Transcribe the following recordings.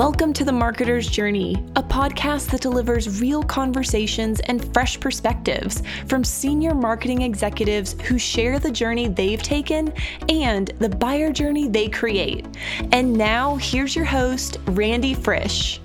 Welcome to The Marketer's Journey, a podcast that delivers real conversations and fresh perspectives from senior marketing executives who share the journey they've taken and the buyer journey they create. And now, here's your host, Randy Frisch.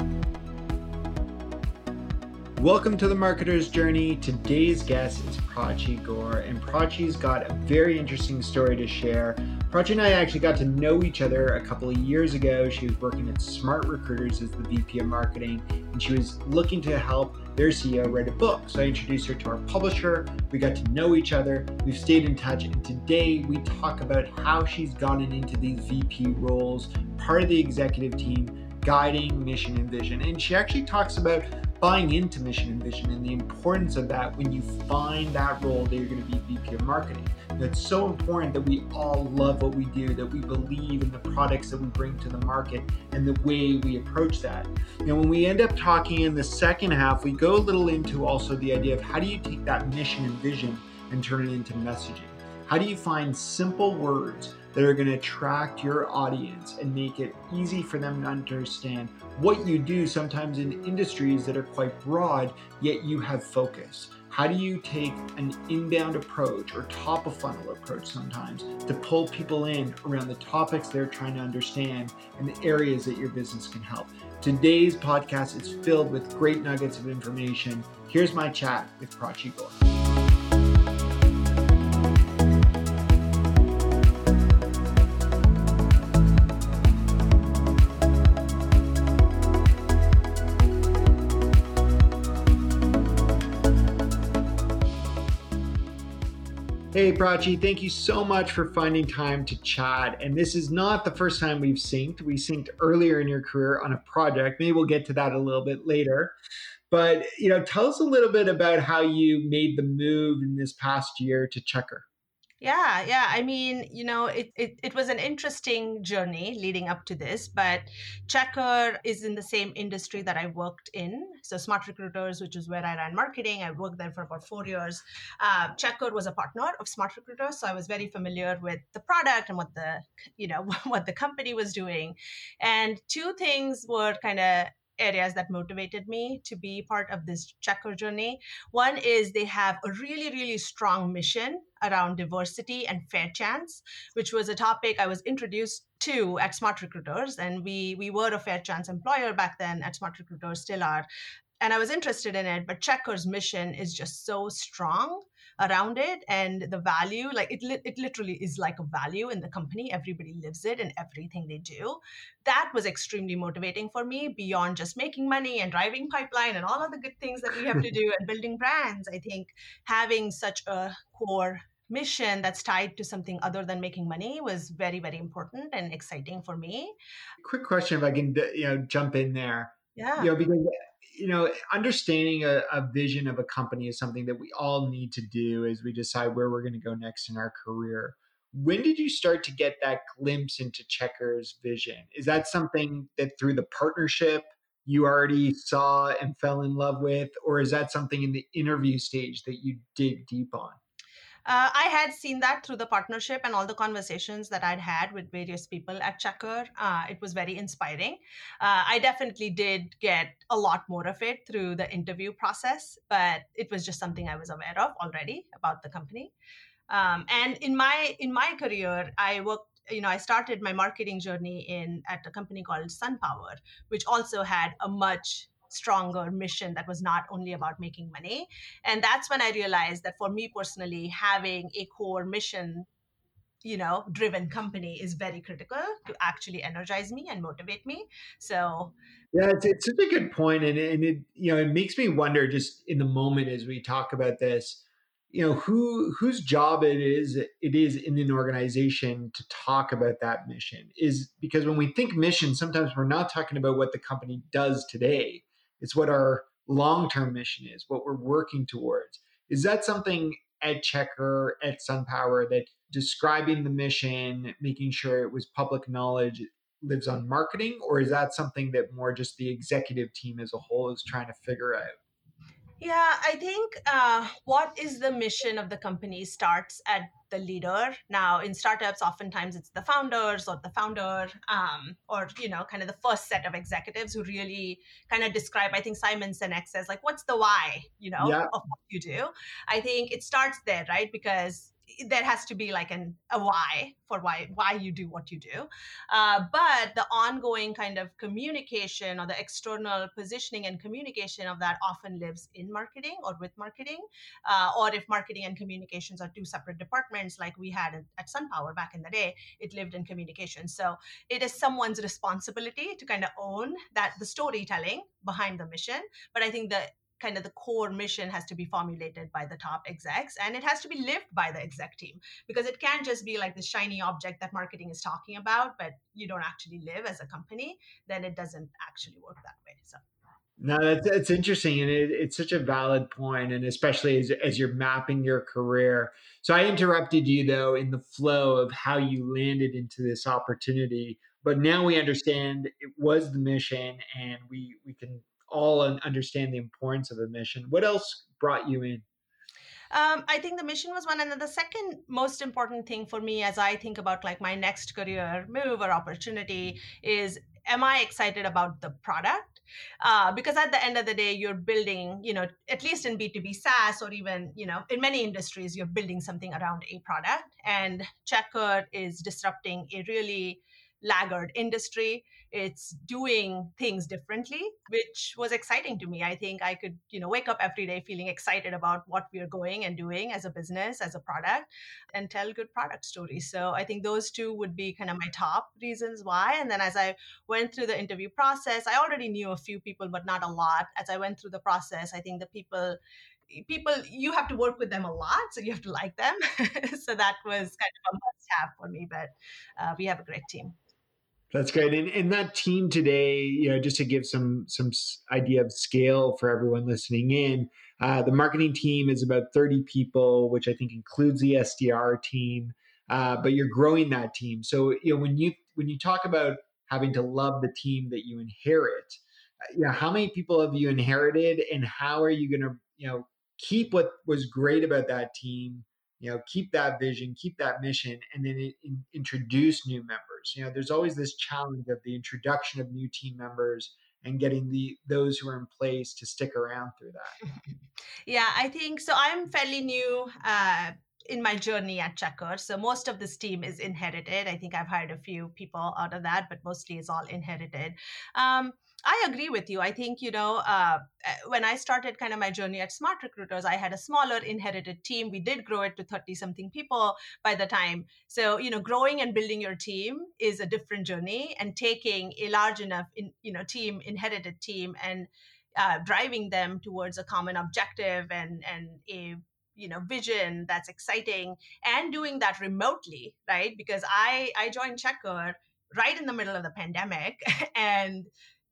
Welcome to the Marketer's Journey. Today's guest is Prachi Gore, and Prachi's got a very interesting story to share. Prachi and I actually got to know each other a couple of years ago. She was working at Smart Recruiters as the VP of Marketing, and she was looking to help their CEO write a book. So I introduced her to our publisher. We got to know each other. We've stayed in touch, and today we talk about how she's gotten into these VP roles, part of the executive team, guiding mission and vision. And she actually talks about buying into mission and vision and the importance of that when you find that role that you're going to be VP of marketing. It's so important that we all love what we do, that we believe in the products that we bring to the market and the way we approach that. And when we end up talking in the second half, we go a little into also the idea of how do you take that mission and vision and turn it into messaging? How do you find simple words that are going to attract your audience and make it easy for them to understand what you do sometimes in industries that are quite broad, yet you have focus? How do you take an inbound approach or top of funnel approach sometimes to pull people in around the topics they're trying to understand and the areas that your business can help? Today's podcast is filled with great nuggets of information. Here's my chat with Prachi Gore. Hey, Prachi, thank you so much for finding time to chat. And this is not the first time we've synced. We synced earlier in your career on a project. Maybe we'll get to that a little bit later. But, you know, tell us a little bit about how you made the move in this past year to Checkr. Yeah, yeah. I mean, you know, it, it, it was an interesting journey leading up to this, but Checkr is in the same industry that I worked in. So, Smart Recruiters, which is where I ran marketing, I worked there for about four years. Uh, Checkr was a partner of Smart Recruiters, so I was very familiar with the product and what the, you know, what the company was doing. And two things were kind of areas that motivated me to be part of this Checkr journey. One is they have a really, really strong mission around diversity and fair chance, which was a topic I was introduced to at Smart Recruiters. And we we were a fair chance employer back then at Smart Recruiters, still are. And I was interested in it, but Checkr's mission is just so strong around it and the value like it, li- it literally is like a value in the company. Everybody lives it in everything they do. That was extremely motivating for me beyond just making money and driving pipeline and all of the good things that we have to do and building brands. I think having such a core mission that's tied to something other than making money was very very important and exciting for me. Quick question if i can you know jump in there. Yeah. You know because you know understanding a, a vision of a company is something that we all need to do as we decide where we're going to go next in our career. When did you start to get that glimpse into Checkr's vision? Is that something that through the partnership you already saw and fell in love with or is that something in the interview stage that you dig deep on uh, I had seen that through the partnership and all the conversations that I'd had with various people at Checkr. Uh, it was very inspiring. Uh, I definitely did get a lot more of it through the interview process, but it was just something I was aware of already about the company. Um, and in my in my career, I worked you know i started my marketing journey in at a company called sunpower which also had a much stronger mission that was not only about making money. And that's when I realized that for me personally, having a core mission you know driven company is very critical to actually energize me and motivate me so yeah it's, it's such a good point and, and it you know it makes me wonder just in the moment as we talk about this you know who whose job it is it is in an organization to talk about that mission is because when we think mission sometimes we're not talking about what the company does today it's what our long term mission is, what we're working towards. Is that something at Checkr, at SunPower, that describing the mission, making sure it was public knowledge, lives on marketing? Or is that something that more just the executive team as a whole is trying to figure out? Yeah, I think uh, what is the mission of the company starts at the leader. Now, in startups, oftentimes it's the founders or the founder, um, or you know, kind of the first set of executives who really kind of describe. I think Simon Sinek says like, "What's the why?" You know, yeah. of what you do. I think it starts there, right? Because there has to be like an a why for why why you do what you do. Uh, but the ongoing kind of communication or the external positioning and communication of that often lives in marketing or with marketing uh, or if marketing and communications are two separate departments like we had at sunpower back in the day it lived in communication. So it is someone's responsibility to kind of own that the storytelling behind the mission. But i think the kind of the core mission has to be formulated by the top execs and it has to be lived by the exec team because it can't just be like the shiny object that marketing is talking about but you don't actually live as a company then it doesn't actually work that way so no, that's, that's interesting. And it, it's such a valid point, and especially as, as you're mapping your career. So I interrupted you, though, in the flow of how you landed into this opportunity. But now we understand it was the mission, and we, we can all and understand the importance of a mission. What else brought you in? Um, I think the mission was one, and then the second most important thing for me as I think about like my next career move or opportunity is, am I excited about the product? Uh, because at the end of the day, you're building, you know, at least in B2B SaaS or even, you know, in many industries, you're building something around a product. And Checkr is disrupting a really laggard industry it's doing things differently which was exciting to me. I think i could you know wake up every day feeling excited about what we're going and doing as a business as a product and tell good product stories. So i think those two would be kind of my top reasons why. And then as i went through the interview process i already knew a few people but not a lot. As i went through the process i think the people people you have to work with them a lot so you have to like them. So that was kind of a must have for me but uh, we have a great team that's great. And, and that team today, you know, just to give some some idea of scale for everyone listening in, uh, the marketing team is about 30 people, which I think includes the SDR team. Uh, but you're growing that team. So you know when you when you talk about having to love the team that you inherit, uh, you know, how many people have you inherited, and how are you going to you know keep what was great about that team you know keep that vision keep that mission and then in, introduce new members you know there's always this challenge of the introduction of new team members and getting the those who are in place to stick around through that yeah i think so i'm fairly new uh, in my journey at Checkr. So most of this team is inherited. I think I've hired a few people out of that, but mostly it's all inherited. Um, I agree with you. I think, you know, uh, uh when I started kind of my journey at Smart Recruiters, I had a smaller inherited team. We did grow it to 30 something people by the time. So, you know, growing and building your team is a different journey and taking a large enough, in, you know, team, inherited team and uh, driving them towards a common objective and, and a you know vision that's exciting and doing that remotely right because i i joined Checkr right in the middle of the pandemic and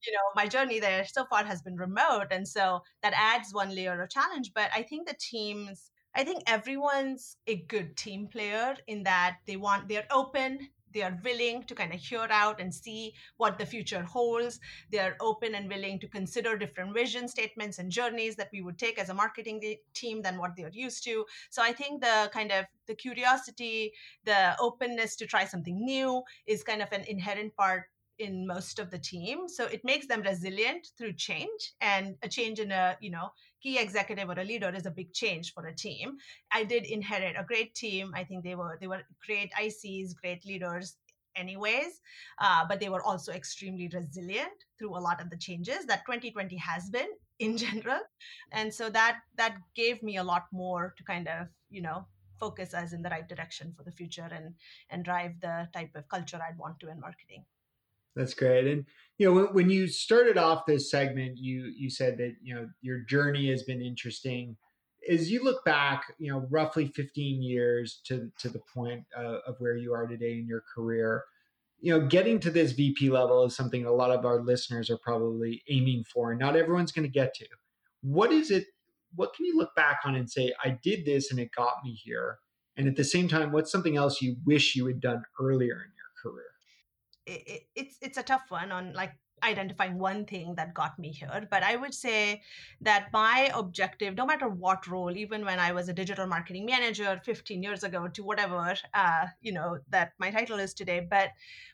you know my journey there so far has been remote and so that adds one layer of challenge but i think the teams i think everyone's a good team player in that they want they're open they are willing to kind of hear out and see what the future holds. They are open and willing to consider different vision statements and journeys that we would take as a marketing team than what they're used to. So i think the kind of the curiosity the openness to try something new is kind of an inherent part in most of the team. So it makes them resilient through change and a change in a you know key executive or a leader is a big change for a team. I did inherit a great team. I think they were they were great ics great leaders anyways uh, but they were also extremely resilient through a lot of the changes that 2020 has been in general. And so that that gave me a lot more to kind of you know focus us in the right direction for the future and and drive the type of culture i'd want to in marketing that's great. And you know, when, when, you started off this segment, you you said that you know your journey has been interesting. As you look back, you know, roughly 15 years to to the point uh, of where you are today in your career, you know, getting to this VP level is something a lot of our listeners are probably aiming for, and not everyone's going to get to. What is it? What can you look back on and say, I did this and it got me here? And at the same time, what's something else you wish you had done earlier in your career? It, it, it's it's a tough one on like identifying one thing that got me here but i would say that my objective no matter what role even when i was a digital marketing manager 15 years ago to whatever uh, you know that my title is today but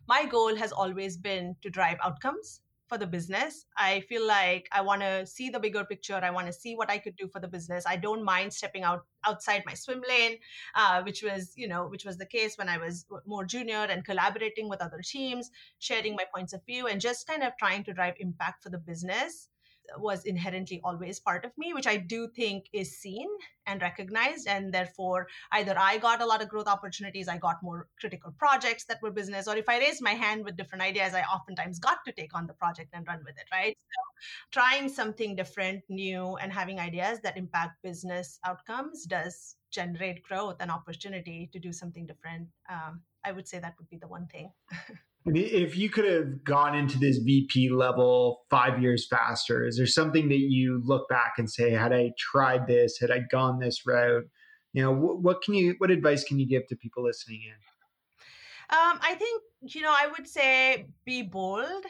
my goal has always been to drive outcomes for the business. I feel like I want to see the bigger picture. I want to see what I could do for the business. I don't mind stepping out outside my swim lane, uh, which was you know which was the case when I was more junior and collaborating with other teams, sharing my points of view, and just kind of trying to drive impact for the business was inherently always part of me, which I do think is seen and recognized. And therefore, either I got a lot of growth opportunities, I got more critical projects that were business, or if I raised my hand with different ideas, I oftentimes got to take on the project and run with it, right? So, trying something different, new, and having ideas that impact business outcomes does generate growth and opportunity to do something different. Um, I would say that would be the one thing. If you could have gone into this VP level five years faster, is there something that you look back and say, had I tried this, had I gone this route, you know, what, what can you, what advice can you give to people listening in? Um, I think, you know, I would say be bold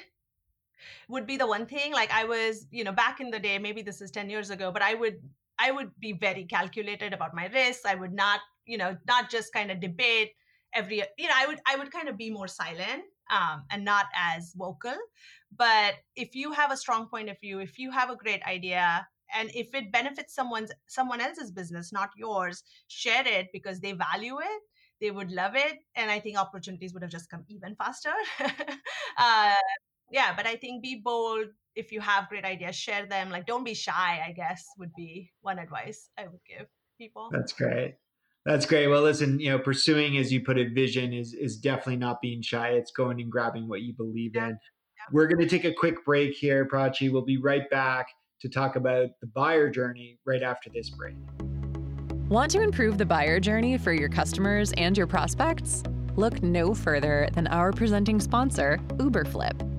would be the one thing. Like I was, you know, back in the day, maybe this is 10 years ago, but I would, I would be very calculated about my risks. I would not, you know, not just kind of debate every, you know, I would, I would kind of be more silent um, and not as vocal. But if you have a strong point of view, if you have a great idea, and if it benefits someone's someone else's business, not yours, share it because they value it. They would love it, and I think opportunities would have just come even faster. uh, yeah, but I think be bold. If you have great ideas, share them. Like, don't be shy. I guess would be one advice I would give people. That's great. That's great. Well, listen, you know, pursuing, as you put it, vision is is definitely not being shy. It's going and grabbing what you believe in. Yeah. We're going to take a quick break here, Prachi. We'll be right back to talk about the buyer journey right after this break. Want to improve the buyer journey for your customers and your prospects? Look no further than our presenting sponsor, Uberflip.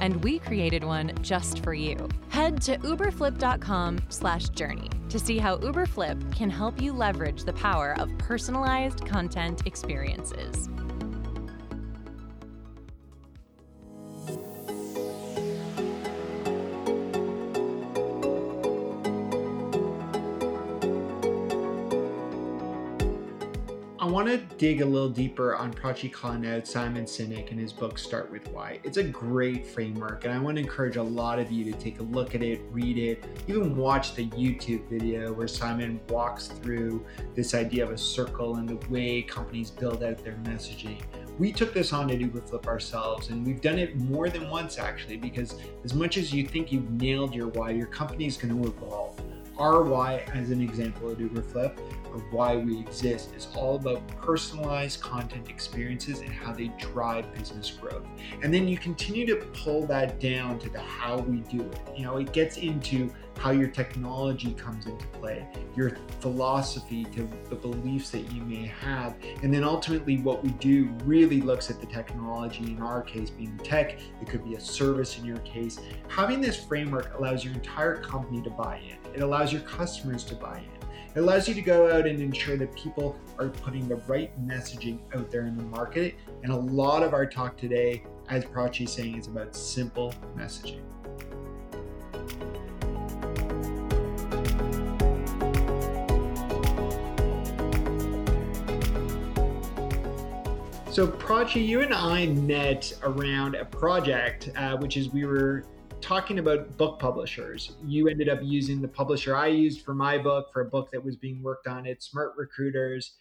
and we created one just for you. Head to uberflip.com/journey to see how Uberflip can help you leverage the power of personalized content experiences. Dig a little deeper on Prachi out Simon Sinek and his book Start With Why. It's a great framework, and I want to encourage a lot of you to take a look at it, read it, even watch the YouTube video where Simon walks through this idea of a circle and the way companies build out their messaging. We took this on at Uberflip ourselves, and we've done it more than once actually, because as much as you think you've nailed your why, your company is going to evolve. Our why, as an example at Uberflip, of why we exist is all about personalized content experiences and how they drive business growth. And then you continue to pull that down to the how we do it. You know, it gets into how your technology comes into play, your philosophy to the beliefs that you may have. And then ultimately, what we do really looks at the technology, in our case being tech, it could be a service in your case. Having this framework allows your entire company to buy in, it allows your customers to buy in. It allows you to go out and ensure that people are putting the right messaging out there in the market. And a lot of our talk today, as Prachi is saying, is about simple messaging. So, Prachi, you and I met around a project, uh, which is we were talking about book publishers, you ended up using the publisher I used for my book for a book that was being worked on at Smart Recruiters.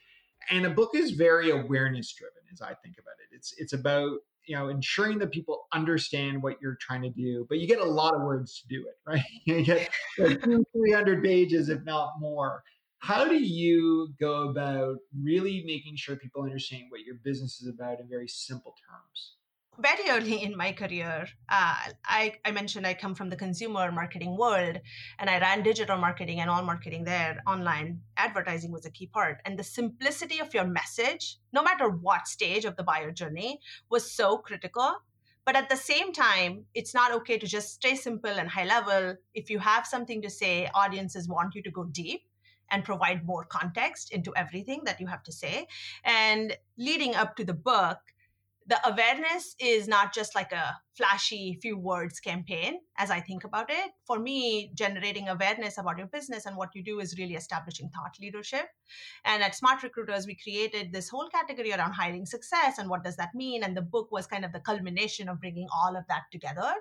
And a book is very awareness driven, as I think about it. It's it's about you know ensuring that people understand what you're trying to do, but you get a lot of words to do it, right? You get like three hundred pages, if not more. How do you go about really making sure people understand what your business is about in very simple terms? Very early in my career, uh, I, I mentioned I come from the consumer marketing world and I ran digital marketing and all marketing there. Online advertising was a key part. And the simplicity of your message, no matter what stage of the buyer journey, was so critical. But at the same time, it's not okay to just stay simple and high level. If you have something to say, audiences want you to go deep and provide more context into everything that you have to say. And leading up to the book, the awareness is not just like a flashy few words campaign as I think about it. For me, generating awareness about your business and what you do is really establishing thought leadership. And at Smart Recruiters, we created this whole category around hiring success and what does that mean. And the book was kind of the culmination of bringing all of that together,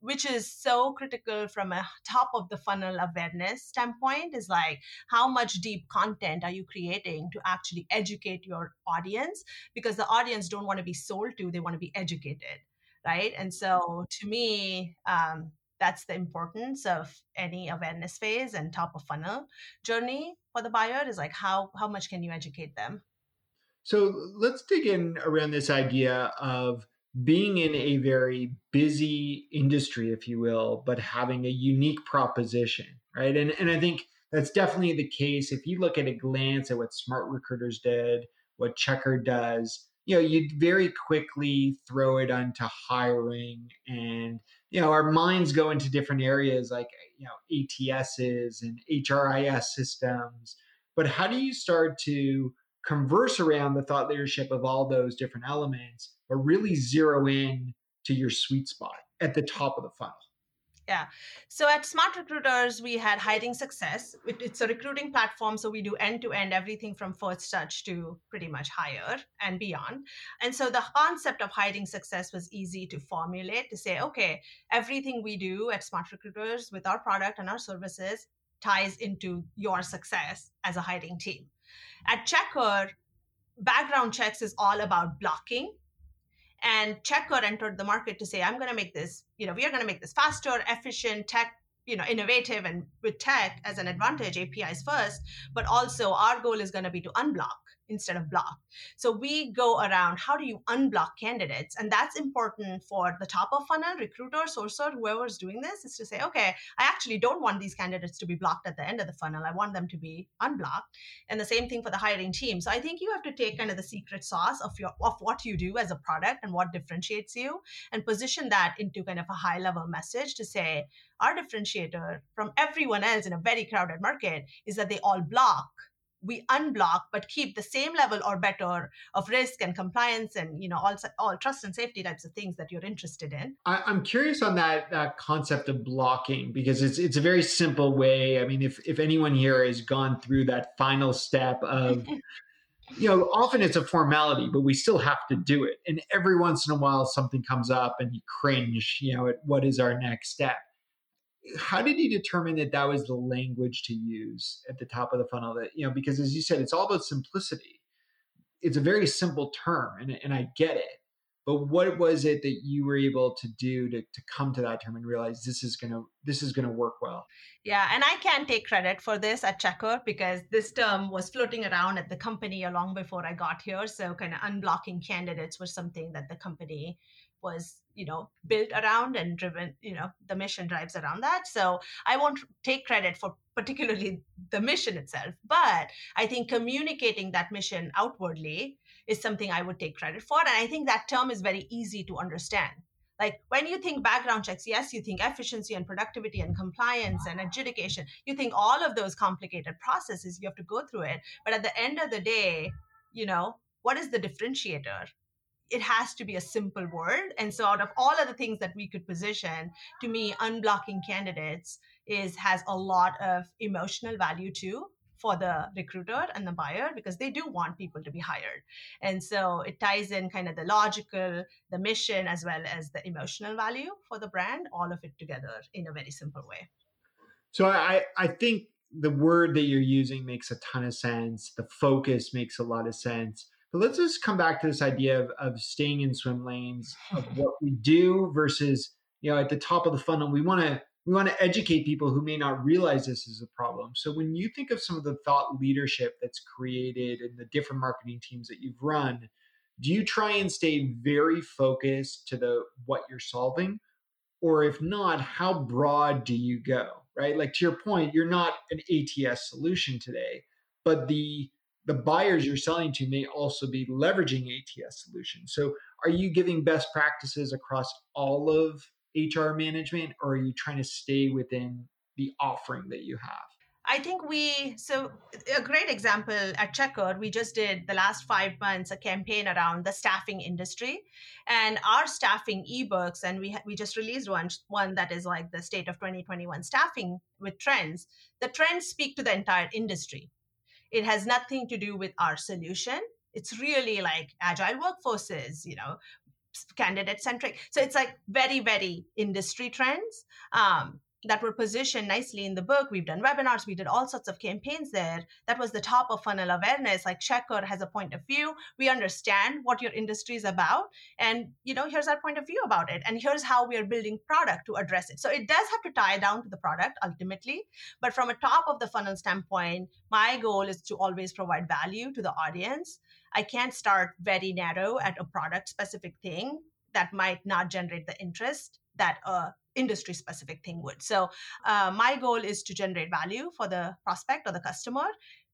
which is so critical from a top of the funnel awareness standpoint is like how much deep content are you creating to actually educate your audience? Because the audience don't want to be sold to, they want to be educated right? And so to me, um, that's the importance of any awareness phase and top of funnel journey for the buyer is like how how much can you educate them? So let's dig in around this idea of being in a very busy industry if you will but having a unique proposition right? And and i think that's definitely the case. If you look at a glance at what smart recruiters did what Checkr does you know, you'd very quickly throw it onto hiring and, you know, our minds go into different areas like, you know, ATSs and HRIS systems. But how do you start to converse around the thought leadership of all those different elements, but really zero in to your sweet spot at the top of the funnel? Yeah. So at Smart Recruiters, we had hiring success. It's a recruiting platform. So we do end to end everything from first touch to pretty much hire and beyond. And so the concept of hiring success was easy to formulate to say, okay, everything we do at Smart Recruiters with our product and our services ties into your success as a hiring team. At Checkr, background checks is all about blocking and checkr entered the market to say i'm going to make this you know we are going to make this faster efficient tech you know innovative and with tech as an advantage apis first but also our goal is going to be to unblock instead of block. So we go around how do you unblock candidates? And that's important for the top of funnel, recruiter, sourcer, whoever's doing this is to say, okay, I actually don't want these candidates to be blocked at the end of the funnel. I want them to be unblocked. And the same thing for the hiring team. So I think you have to take kind of the secret sauce of your of what you do as a product and what differentiates you and position that into kind of a high level message to say, our differentiator from everyone else in a very crowded market is that they all block we unblock but keep the same level or better of risk and compliance and you know all, all trust and safety types of things that you're interested in. I, am curious on that that concept of blocking because it's it's a very simple way. I mean if if anyone here has gone through that final step of you know often it's a formality but we still have to do it. And every once in a while something comes up and you cringe you know at what is our next step how did you determine that that was the language to use at the top of the funnel that you know because as you said it's all about simplicity. It's a very simple term and, and i get it but what was it that you were able to do to, to come to that term and realize this is gonna this is gonna work well? Yeah and i can take credit for this at Checkr because this term was floating around at the company a long before i got here so kind of unblocking candidates was something that the company was you know built around and driven you know the mission drives around that. So i won't take credit for particularly the mission itself but i think communicating that mission outwardly is something i would take credit for and i think that term is very easy to understand. Like when you think background checks yes you think efficiency and productivity and compliance and adjudication. You think all of those complicated processes you have to go through it but at the end of the day you know what is the differentiator it has to be a simple word. And so out of all of the things that we could position, to me, unblocking candidates is has a lot of emotional value too for the recruiter and the buyer because they do want people to be hired. And so it ties in kind of the logical, the mission, as well as the emotional value for the brand, all of it together in a very simple way. So I, I think the word that you're using makes a ton of sense. The focus makes a lot of sense. But let's just come back to this idea of, of staying in swim lanes, of what we do versus, you know, at the top of the funnel, we want to we want to educate people who may not realize this is a problem. So when you think of some of the thought leadership that's created in the different marketing teams that you've run, do you try and stay very focused to the what you're solving? Or if not, how broad do you go? Right? Like to your point, you're not an ATS solution today, but the the buyers you're selling to may also be leveraging ATS solutions. So are you giving best practices across all of HR management or are you trying to stay within the offering that you have? I think we, so a great example at Checkr, we just did the last five months a campaign around the staffing industry and our staffing ebooks. And we, we just released one, one that is like the state of 2021 staffing with trends. The trends speak to the entire industry. It has nothing to do with our solution. It's really like agile workforces, you know, candidate centric. So it's like very, very industry trends. Um, that were positioned nicely in the book. We've done webinars, we did all sorts of campaigns there. That was the top of funnel awareness. Like Checkr has a point of view. We understand what your industry is about. And, you know, here's our point of view about it. And here's how we are building product to address it. So it does have to tie down to the product ultimately. But from a top of the funnel standpoint, my goal is to always provide value to the audience. I can't start very narrow at a product specific thing that might not generate the interest that a industry specific thing would. So uh, my goal is to generate value for the prospect or the customer.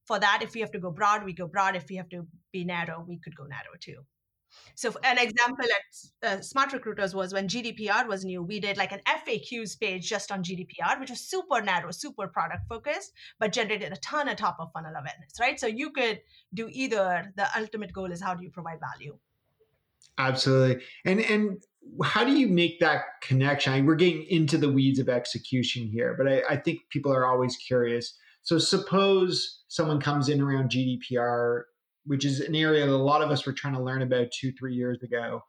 For that, if we have to go broad, we go broad. If we have to be narrow, we could go narrow too. So an example at uh, Smart Recruiters was when GDPR was new, we did like an FAQs page just on GDPR, which was super narrow, super product focused, but generated a ton of top of funnel awareness, right? So you could do either. The ultimate goal is how do you provide value? Absolutely. And and how do you make that connection? I mean, we're getting into the weeds of execution here, but I, I think people are always curious. So suppose someone comes in around GDPR, which is an area that a lot of us were trying to learn about two, three years ago.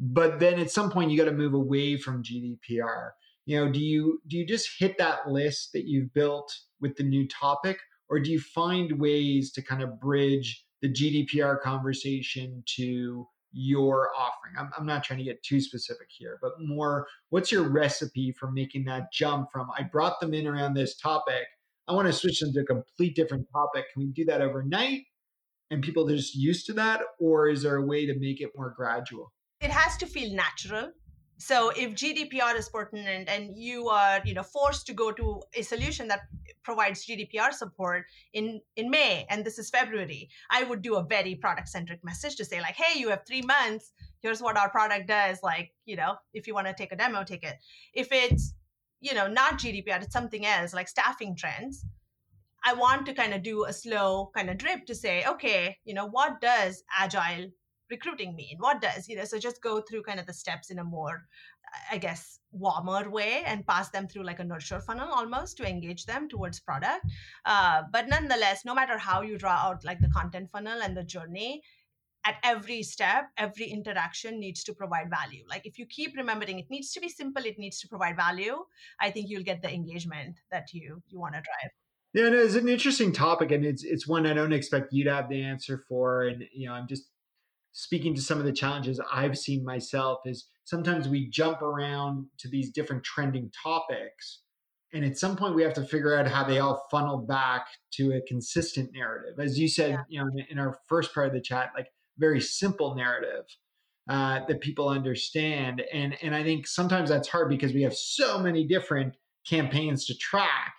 But then at some point you got to move away from GDPR. You know, do you do you just hit that list that you've built with the new topic, or do you find ways to kind of bridge the GDPR conversation to your offering? I'm, I'm not trying to get too specific here, but more what's your recipe for making that jump from I brought them in around this topic, I want to switch them to a complete different topic. Can we do that overnight? And people are just used to that? Or is there a way to make it more gradual? It has to feel natural so if gdpr is pertinent and you are you know forced to go to a solution that provides gdpr support in in may and this is february i would do a very product centric message to say like hey you have three months. Here's what our product does. Like you know if you want to take a demo take it. If it's you know not gdpr it's something else like staffing trends i want to kind of do a slow kind of drip to say okay you know what does agile recruiting mean? What does, you know, so just go through kind of the steps in a more, I guess, warmer way and pass them through like a nurture funnel almost to engage them towards product. Uh, but nonetheless, no matter how you draw out like the content funnel and the journey, at every step, every interaction needs to provide value. Like if you keep remembering it needs to be simple, it needs to provide value, I think you'll get the engagement that you you want to drive. Yeah, no, it's an interesting topic, and it's it's one I don't expect you to have the answer for. And you know, I'm just speaking to some of the challenges I've seen myself is sometimes we jump around to these different trending topics. And at some point, we have to figure out how they all funnel back to a consistent narrative. As you said, yeah. you know, in, in our first part of the chat, like very simple narrative uh, that people understand. And and I think sometimes that's hard because we have so many different campaigns to track.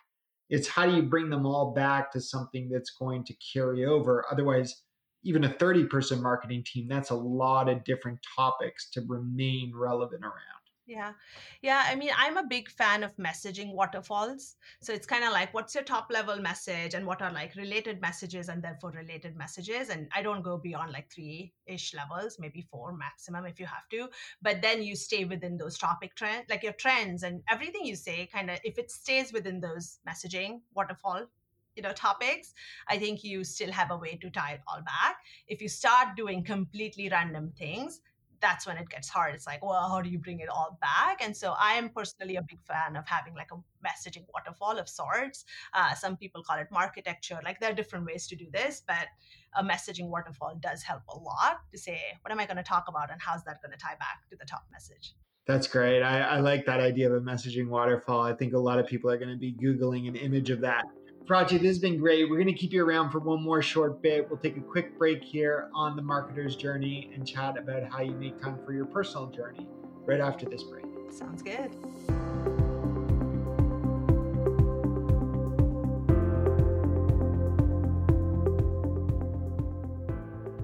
It's how do you bring them all back to something that's going to carry over? Otherwise, even a 30 person marketing team, that's a lot of different topics to remain relevant around. Yeah. Yeah. I mean, I'm a big fan of messaging waterfalls. So it's kind of like, what's your top level message and what are like related messages and therefore related messages? And I don't go beyond like three ish levels, maybe four maximum if you have to. But then you stay within those topic trends, like your trends and everything you say, kind of, if it stays within those messaging waterfall you know topics i think you still have a way to tie it all back. If you start doing completely random things that's when it gets hard. It's like well how do you bring it all back? And so i am personally a big fan of having like a messaging waterfall of sorts. Uh, some people call it architecture like there are different ways to do this but a messaging waterfall does help a lot to say what am i going to talk about and how's that going to tie back to the top message? That's great. I, I, like that idea of a messaging waterfall. I think a lot of people are going to be Googling an image of that Prachi, this has been great. We're going to keep you around for one more short bit. We'll take a quick break here on the marketer's journey and chat about how you make time for your personal journey right after this break. Sounds good.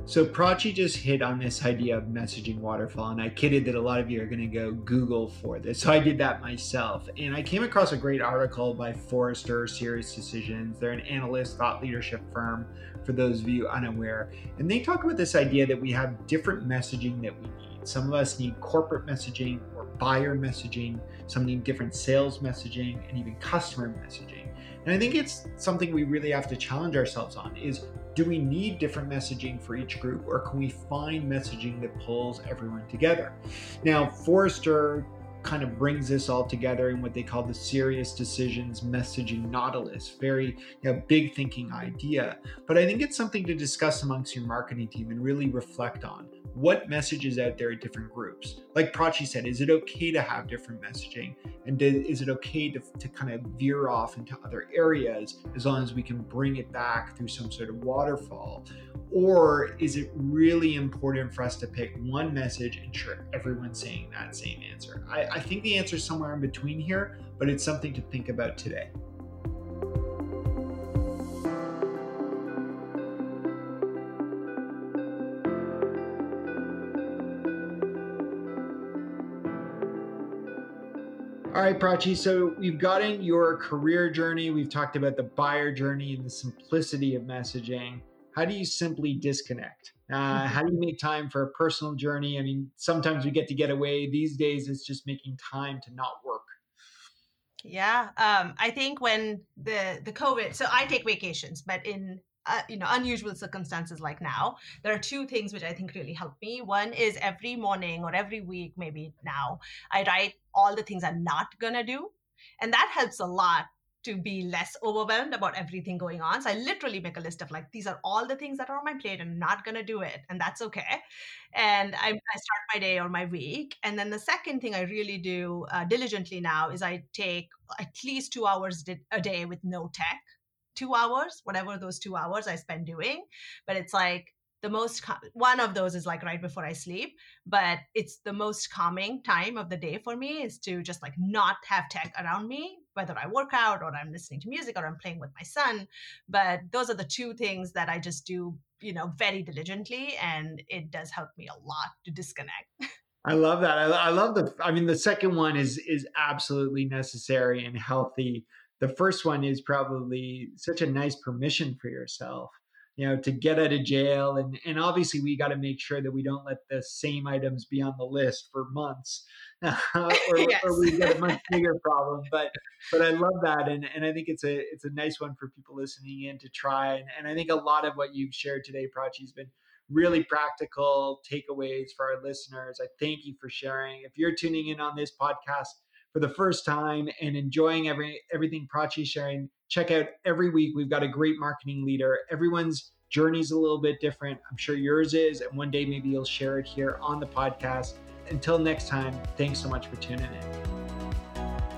So Prachi just hit on this idea of messaging waterfall, and I kidded that a lot of you are going to go Google for this. So I did that myself, and I came across a great article by Forrester SiriusDecisions. They're an analyst thought leadership firm, for those of you unaware, and they talk about this idea that we have different messaging that we need. Some of us need corporate messaging or buyer messaging. Some need different sales messaging and even customer messaging. And I think it's something we really have to challenge ourselves on is do we need different messaging for each group or can we find messaging that pulls everyone together? Now, Forrester kind of brings this all together in what they call the SiriusDecisions messaging nautilus. Very you know, big thinking idea. But i think it's something to discuss amongst your marketing team and really reflect on what messages out there at different groups. Like prachi said is it okay to have different messaging? And is it okay to, to kind of veer off into other areas as long as we can bring it back through some sort of waterfall? Or is it really important for us to pick one message and ensure everyone's saying that same answer? I, I think the answer is somewhere in between here, but it's something to think about today. All right, Prachi. So we've gotten your career journey. We've talked about the buyer journey and the simplicity of messaging how do you simply disconnect? Uh, how do you make time for a personal journey? I mean, sometimes we get to get away. These days, it's just making time to not work. Yeah, um, I think when the the COVID, so I take vacations, but in uh, you know unusual circumstances like now, there are two things which I think really help me. One is every morning or every week, maybe now, I write all the things I'm not gonna do, and that helps a lot to be less overwhelmed about everything going on. So I literally make a list of like, these are all the things that are on my plate and I'm not going to do it. And that's okay. And I, I, start my day or my week. And then the second thing I really do uh, diligently now is I take at least two hours a day with no tech. Two hours, whatever those two hours I spend doing. But it's like, the most one of those is like right before i sleep but it's the most calming time of the day for me is to just like not have tech around me whether i work out or i'm listening to music or i'm playing with my son. But those are the two things that i just do you know very diligently and it does help me a lot to disconnect. I love that. I, I love the i mean the second one is is absolutely necessary and healthy. The first one is probably such a nice permission for yourself you know, to get out of jail. And, and obviously, we got to make sure that we don't let the same items be on the list for months, or, yes. or, we get a much bigger problem. But but I love that, and and I think it's a it's a nice one for people listening in to try. And, and I think a lot of what you've shared today, Prachi, has been really practical takeaways for our listeners. I thank you for sharing. If you're tuning in on this podcast for the first time and enjoying every everything Prachi sharing, check out every week. We've got a great marketing leader. Everyone's journey is a little bit different. I'm sure yours is. And one day maybe you'll share it here on the podcast. Until next time, thanks so much for tuning in.